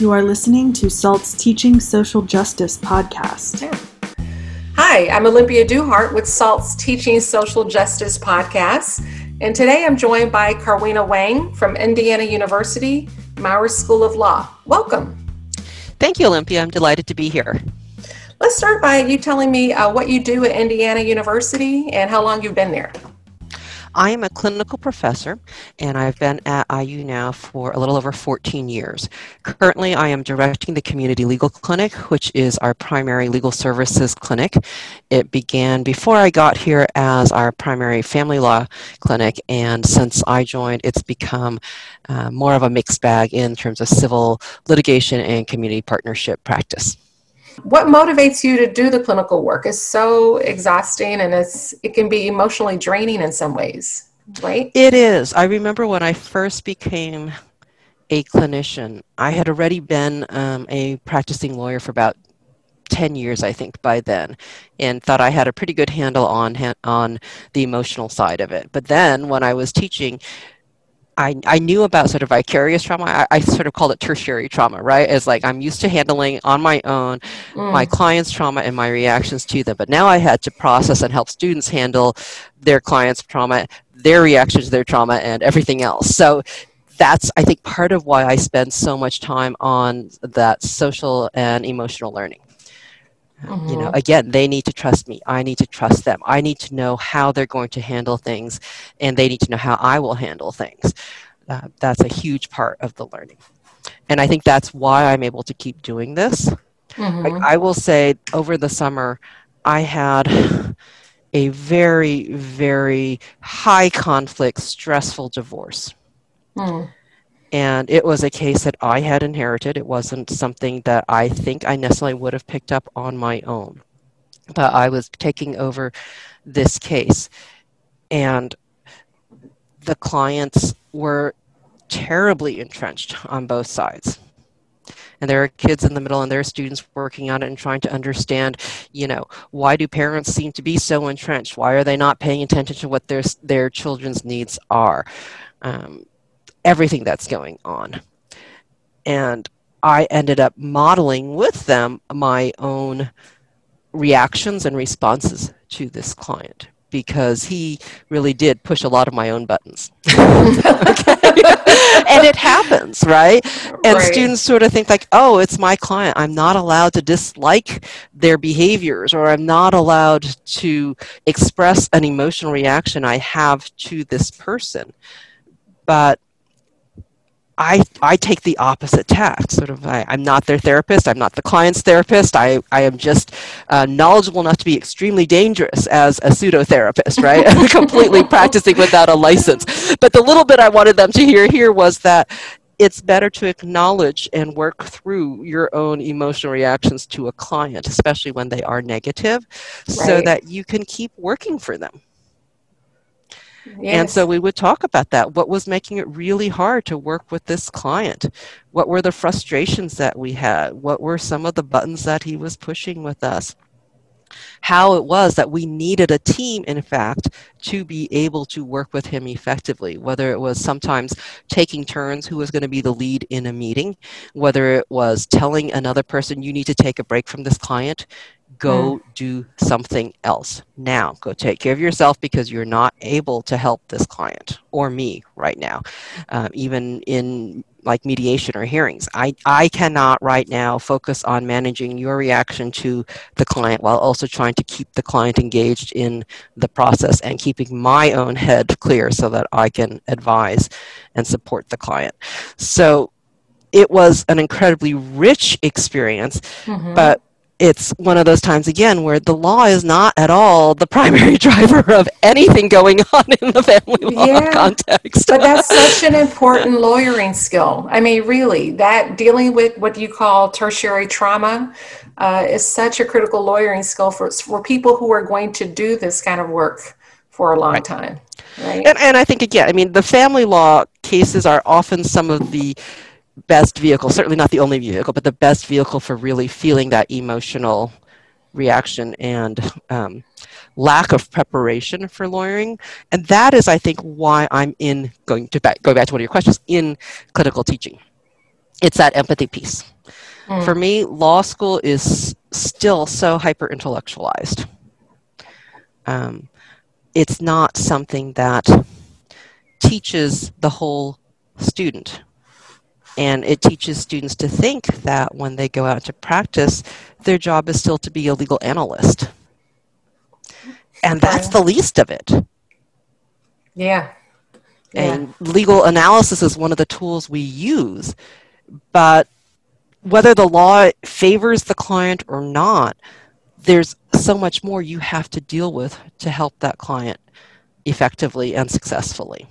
You are listening to SALT's Teaching Social Justice podcast. Hi, I'm Olympia Duhart with SALT's Teaching Social Justice podcast. And today I'm joined by Carwina Weng from Indiana University, Maurer School of Law. Welcome. Thank you, Olympia. I'm delighted to be here. Let's start by you telling me uh, what you do at Indiana University and how long you've been there. I am a clinical professor and I've been at IU now for a little over 14 years. Currently, I am directing the Community Legal Clinic, which is our primary legal services clinic. It began before I got here as our primary family law clinic, and since I joined, it's become uh, more of a mixed bag in terms of civil litigation and community partnership practice. What motivates you to do the clinical work? It's so exhausting and it's it can be emotionally draining in some ways, right? It is. I remember when I first became a clinician, I had already been um, a practicing lawyer for about 10 years i think by then and thought i had a pretty good handle on on the emotional side of it but then when i was teaching I, I knew about sort of vicarious trauma. I, I, sort of called it tertiary trauma, right? It's like I'm used to handling on my own mm. my clients' trauma and my reactions to them. But now I had to process and help students handle their clients' trauma, their reactions to their trauma, and everything else. So that's, I think, part of why I spend so much time on that social and emotional learning. Mm-hmm. You know, mm-hmm. again, they need to trust me. I need to trust them. I need to know how they're going to handle things, and they need to know how I will handle things. Uh, that's a huge part of the learning. And I think that's why I'm able to keep doing this. Mm-hmm. I, I will say over the summer, I had a very, very high conflict, stressful divorce. Mm. And it was a case that I had inherited. It wasn't something that I think I necessarily would have picked up on my own. But I was taking over this case. And the clients were terribly entrenched on both sides and there are kids in the middle and there are students working on it and trying to understand you know why do parents seem to be so entrenched why are they not paying attention to what their their children's needs are um, everything that's going on. And I ended up modeling with them my own reactions and responses to this client because he really did push a lot of my own buttons. and it happens, right? And right. students sort of think like, "Oh, it's my client. I'm not allowed to dislike their behaviors or I'm not allowed to express an emotional reaction I have to this person." But I, I take the opposite tack. Sort of, I, am not their therapist. I'm not the client's therapist. I, I am just uh, knowledgeable enough to be extremely dangerous as a pseudo therapist, right? Completely practicing without a license. But the little bit I wanted them to hear here was that it's better to acknowledge and work through your own emotional reactions to a client, especially when they are negative, right. so that you can keep working for them. Yes. And so we would talk about that. What was making it really hard to work with this client? What were the frustrations that we had? What were some of the buttons that he was pushing with us? How it was that we needed a team, in fact, to be able to work with him effectively, whether it was sometimes taking turns who was going to be the lead in a meeting, whether it was telling another person, you need to take a break from this client, go mm. do something else now go take care of yourself because you're not able to help this client or me right now um, even in like mediation or hearings I, I cannot right now focus on managing your reaction to the client while also trying to keep the client engaged in the process and keeping my own head clear so that i can advise and support the client so it was an incredibly rich experience mm-hmm. but it's one of those times again where the law is not at all the primary driver of anything going on in the family law yeah, context. but that's such an important lawyering skill. I mean, really, that dealing with what you call tertiary trauma uh, is such a critical lawyering skill for, for people who are going to do this kind of work for a long right. time. Right? And, and I think, again, I mean, the family law cases are often some of the best vehicle, certainly not the only vehicle, but the best vehicle for really feeling that emotional reaction and um, lack of preparation for lawyering. And that is, I think, why I'm in going to back, go back to one of your questions in clinical teaching. it's that empathy piece. Mm. For me, law school is still so hyper intellectualized. Um, it's not something that teaches the whole student. And it teaches students to think that when they go out to practice, their job is still to be a legal analyst. And that's the least of it. Yeah. yeah. And legal analysis is one of the tools we use. But whether the law favors the client or not, there's so much more you have to deal with to help that client effectively and successfully.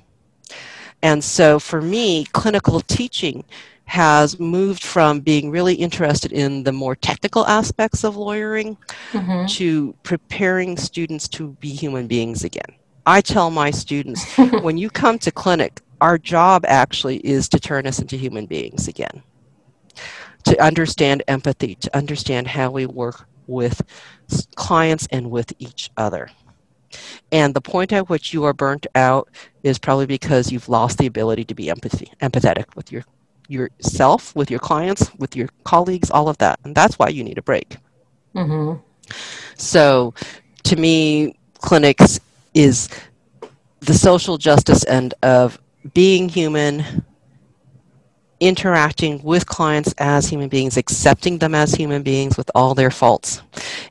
And so for me, clinical teaching has moved from being really interested in the more technical aspects of lawyering mm-hmm. to preparing students to be human beings again. I tell my students when you come to clinic, our job actually is to turn us into human beings again, to understand empathy, to understand how we work with clients and with each other. And the point at which you are burnt out is probably because you've lost the ability to be empathy, empathetic with your yourself, with your clients, with your colleagues, all of that. And that's why you need a break. Mm-hmm. So, to me, clinics is the social justice end of being human, interacting with clients as human beings, accepting them as human beings with all their faults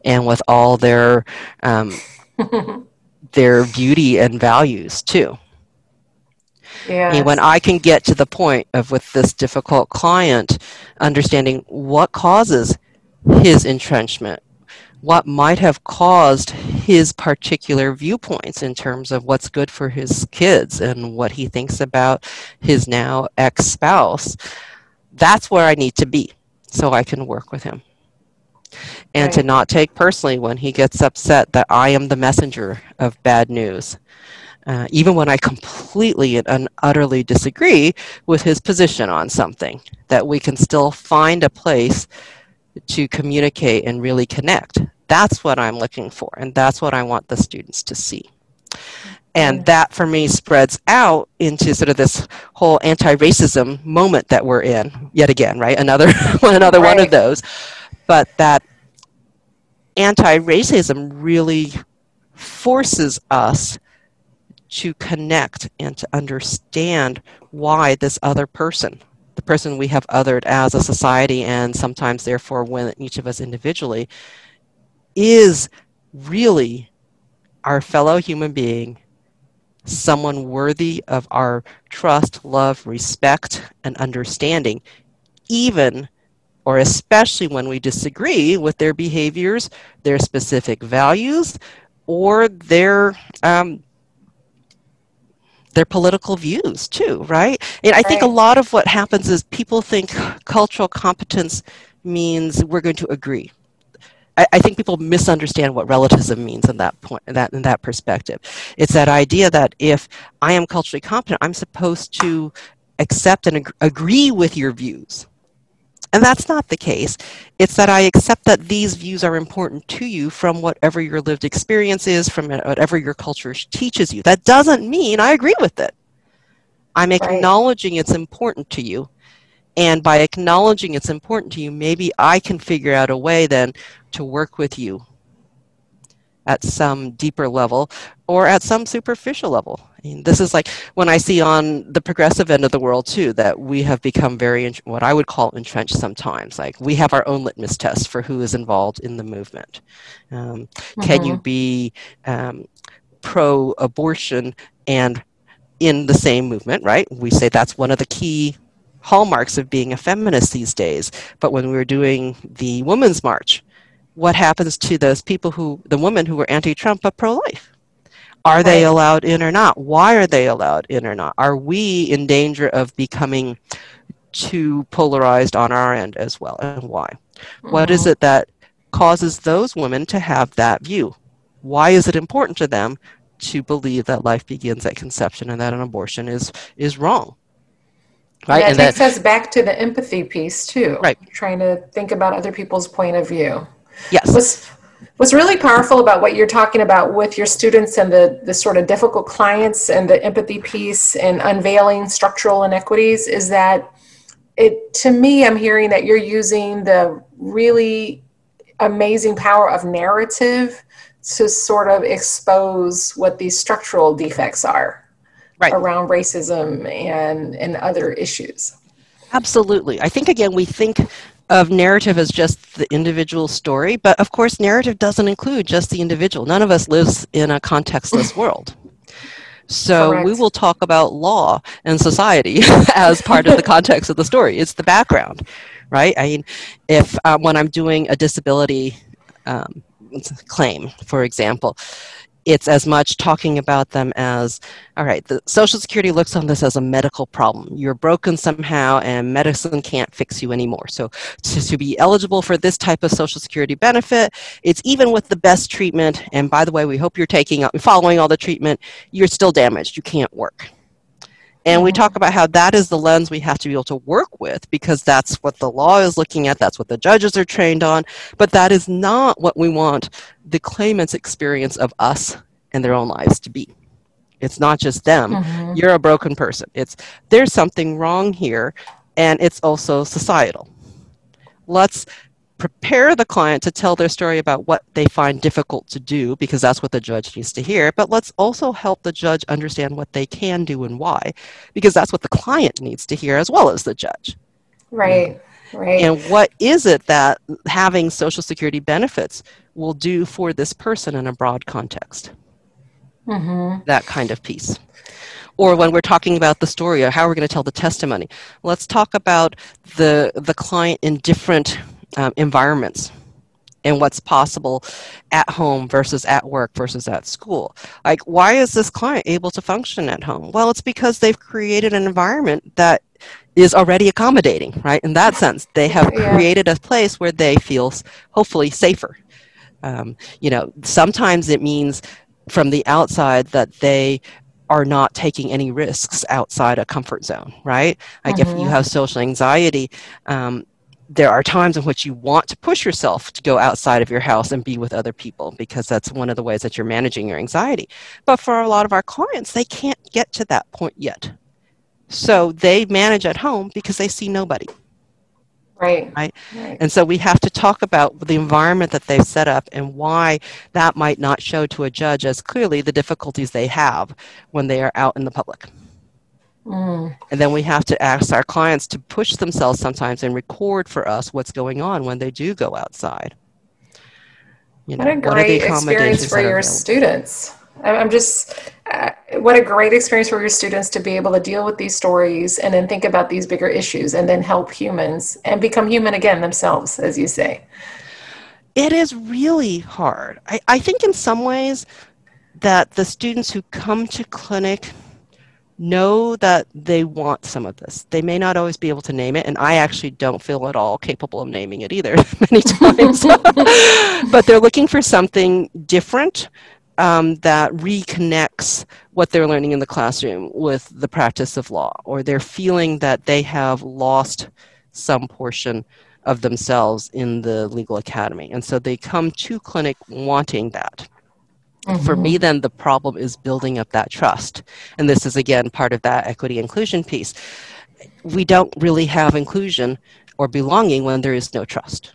and with all their um, their beauty and values too. Yeah. And when I can get to the point of with this difficult client, understanding what causes his entrenchment, what might have caused his particular viewpoints in terms of what's good for his kids and what he thinks about his now ex spouse, that's where I need to be so I can work with him. And right. to not take personally when he gets upset that I am the messenger of bad news. Uh, even when I completely and utterly disagree with his position on something, that we can still find a place to communicate and really connect. That's what I'm looking for, and that's what I want the students to see. And that for me spreads out into sort of this whole anti-racism moment that we're in yet again, right? Another another right. one of those. But that anti-racism really forces us to connect and to understand why this other person the person we have othered as a society and sometimes therefore when each of us individually is really our fellow human being someone worthy of our trust love respect and understanding even or especially when we disagree with their behaviors their specific values or their um, their political views too, right? And I think a lot of what happens is people think cultural competence means we're going to agree. I, I think people misunderstand what relativism means in that point, in that in that perspective. It's that idea that if I am culturally competent, I'm supposed to accept and ag- agree with your views and that's not the case. It's that I accept that these views are important to you from whatever your lived experience is, from whatever your culture teaches you. That doesn't mean I agree with it. I'm acknowledging right. it's important to you. And by acknowledging it's important to you, maybe I can figure out a way then to work with you at some deeper level or at some superficial level. I mean, this is like when I see on the progressive end of the world too that we have become very what I would call entrenched sometimes. Like we have our own litmus test for who is involved in the movement. Um, mm-hmm. Can you mm-hmm. be um, pro-abortion and in the same movement? Right? We say that's one of the key hallmarks of being a feminist these days. But when we were doing the Women's March, what happens to those people who, the women who were anti-Trump but pro-life? Are right. they allowed in or not? Why are they allowed in or not? Are we in danger of becoming too polarized on our end as well, and why? Mm-hmm. What is mm-hmm. it that causes those women to have that view? Why is it important to them to believe that life begins at conception and that an abortion is is wrong? Right, yeah, it and takes that, us back to the empathy piece too. Right, trying to think about other people's point of view. Yes. What's, what's really powerful about what you're talking about with your students and the, the sort of difficult clients and the empathy piece and unveiling structural inequities is that it to me, I'm hearing that you're using the really amazing power of narrative to sort of expose what these structural defects are right. around racism and and other issues. Absolutely. I think again we think of narrative as just the individual story, but of course narrative doesn't include just the individual. None of us lives in a contextless world. So Correct. we will talk about law and society as part of the context of the story. It's the background, right? I mean, if um, when I'm doing a disability um, claim, for example, it's as much talking about them as all right the social security looks on this as a medical problem. You're broken somehow and medicine can't fix you anymore. So to, to, be eligible for this type of social security benefit it's even with the best treatment. And by the way we hope you're taking following all the treatment you're still damaged. You can't work and we talk about how that is the lens we have to be able to work with because that's what the law is looking at, that's what the judges are trained on, but that is not what we want the claimant's experience of us and their own lives to be. It's not just them. Mm-hmm. You're a broken person. It's there's something wrong here, and it's also societal. Let's prepare the client to tell their story about what they find difficult to do because that's what the judge needs to hear. But let's also help the judge understand what they can do and why because that's what the client needs to hear as well as the judge. Right right. And what is it that having social security benefits will do for this person in a broad context? Mm-hmm. that kind of piece. Or when we're talking about the story or how we're going to tell the testimony. Let's talk about the the client in different um, environments and what's possible at home versus at work versus at school. Like, why is this client able to function at home? Well, it's because they've created an environment that is already accommodating, right? In that sense, they have yeah. created a place where they feel hopefully safer. Um, you know, sometimes it means from the outside that they are not taking any risks outside a comfort zone, right? Like mm-hmm. if you mm-hmm. have social anxiety, um, there are times in which you want to push yourself to go outside of your house and be with other people because that's one of the ways that you're managing your anxiety. But for a lot of our clients, they can't get to that point yet. So they manage at home because they see nobody. Right. right. Right. And so we have to talk about the environment that they've set up and why that might not show to a judge as clearly the difficulties they have when they are out in the public. Mm. And then we have to ask our clients to push themselves sometimes and record for us what's going on when they do go outside. You know, what a great what experience for your students. I'm just, uh, what a great experience for your students to be able to deal with these stories and then think about these bigger issues and then help humans and become human again themselves, as you say. It is really hard. I, I think in some ways that the students who come to clinic know that they want some of this. They may not always be able to name it, and I actually don't feel at all capable of naming it either many times. but they're looking for something different um, that reconnects what they're learning in the classroom with the practice of law, or they're feeling that they have lost some portion of themselves in the legal academy. And so they come to clinic wanting that. Mm-hmm. For me, mm-hmm. then the problem is building up that trust. And this is again part of that equity inclusion piece. We don't really have inclusion or belonging when there is no trust.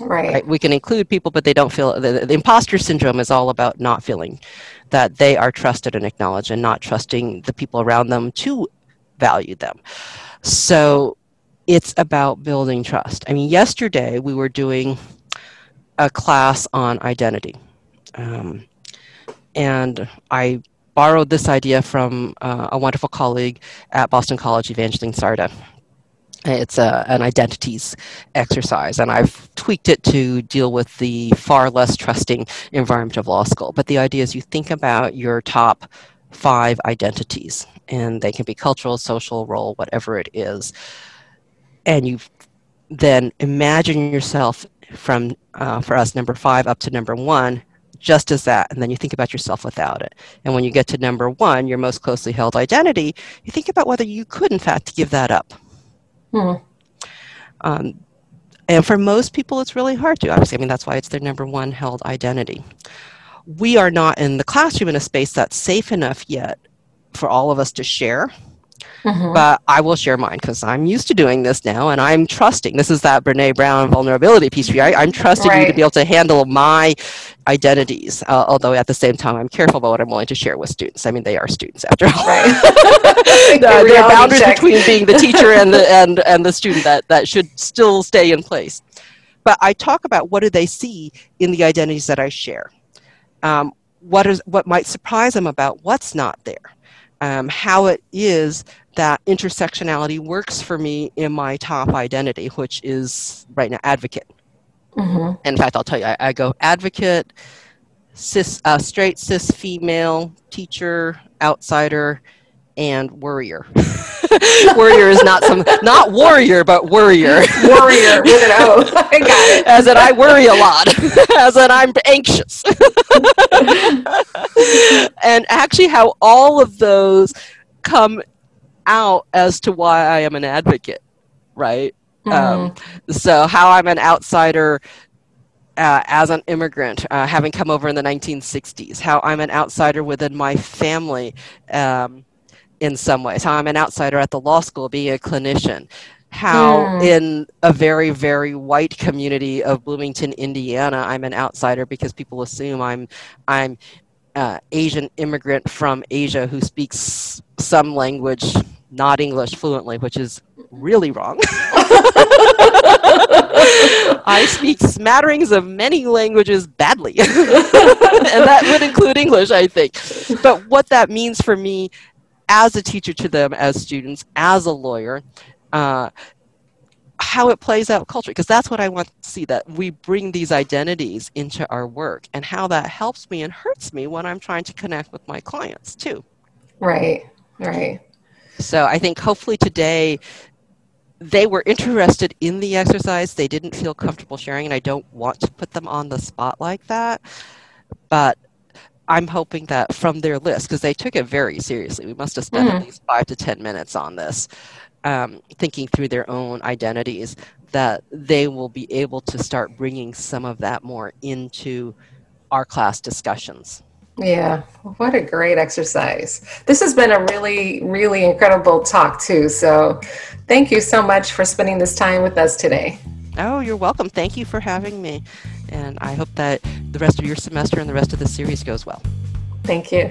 Right. right? We can include people, but they don't feel the, the imposter syndrome is all about not feeling that they are trusted and acknowledged and not trusting the people around them to value them. So it's about building trust. I mean, yesterday we were doing a class on identity. Um, and I borrowed this idea from uh, a wonderful colleague at Boston College, Evangeline Sarda. It's a, an identities exercise, and I've tweaked it to deal with the far less trusting environment of law school. But the idea is you think about your top five identities, and they can be cultural, social, role, whatever it is. And you then imagine yourself from, uh, for us, number five up to number one, just as that, and then you think about yourself without it. And when you get to number one, your most closely held identity, you think about whether you could, in fact, give that up. Hmm. Um, and for most people, it's really hard to. Obviously, I mean, that's why it's their number one held identity. We are not in the classroom in a space that's safe enough yet for all of us to share Mm-hmm. But I will share mine because I'm used to doing this now and I'm trusting. This is that Brene Brown vulnerability piece. I, I'm trusting right. you to be able to handle my identities, uh, although at the same time, I'm careful about what I'm willing to share with students. I mean, they are students after all. Right. the, there are boundaries check. between being the teacher and the, and, and the student that, that should still stay in place. But I talk about what do they see in the identities that I share. Um, what is what might surprise them about what's not there um, how it is that intersectionality works for me in my top identity, which is right now advocate. Mm-hmm. In fact, I'll tell you, I, I go advocate, cis, uh, straight cis female, teacher, outsider, and worrier. worrier is not some, not warrior, but worrier. warrior with an O. I got it. As in, I worry a lot. As in, I'm anxious. and actually, how all of those come out as to why I am an advocate, right? Mm-hmm. Um, so, how I'm an outsider uh, as an immigrant, uh, having come over in the 1960s, how I'm an outsider within my family. Um, in some ways, how I'm an outsider at the law school being a clinician, how mm. in a very, very white community of Bloomington, Indiana, I'm an outsider because people assume I'm, I'm uh, Asian immigrant from Asia who speaks some language, not English fluently, which is really wrong. I speak smatterings of many languages badly. and that would include English, I think. But what that means for me as a teacher to them as students, as a lawyer, uh, how it plays out culturally, because that's what I want to see that we bring these identities into our work and how that helps me and hurts me when I'm trying to connect with my clients too. Right, right. So I think hopefully today they were interested in the exercise. They didn't feel comfortable sharing, and I don't want to put them on the spot like that. But I'm hoping that from their list, because they took it very seriously, we must have spent mm-hmm. at least five to 10 minutes on this, um, thinking through their own identities, that they will be able to start bringing some of that more into our class discussions. Yeah, what a great exercise. This has been a really, really incredible talk, too. So, thank you so much for spending this time with us today. Oh, you're welcome. Thank you for having me. And I hope that the rest of your semester and the rest of the series goes well. Thank you.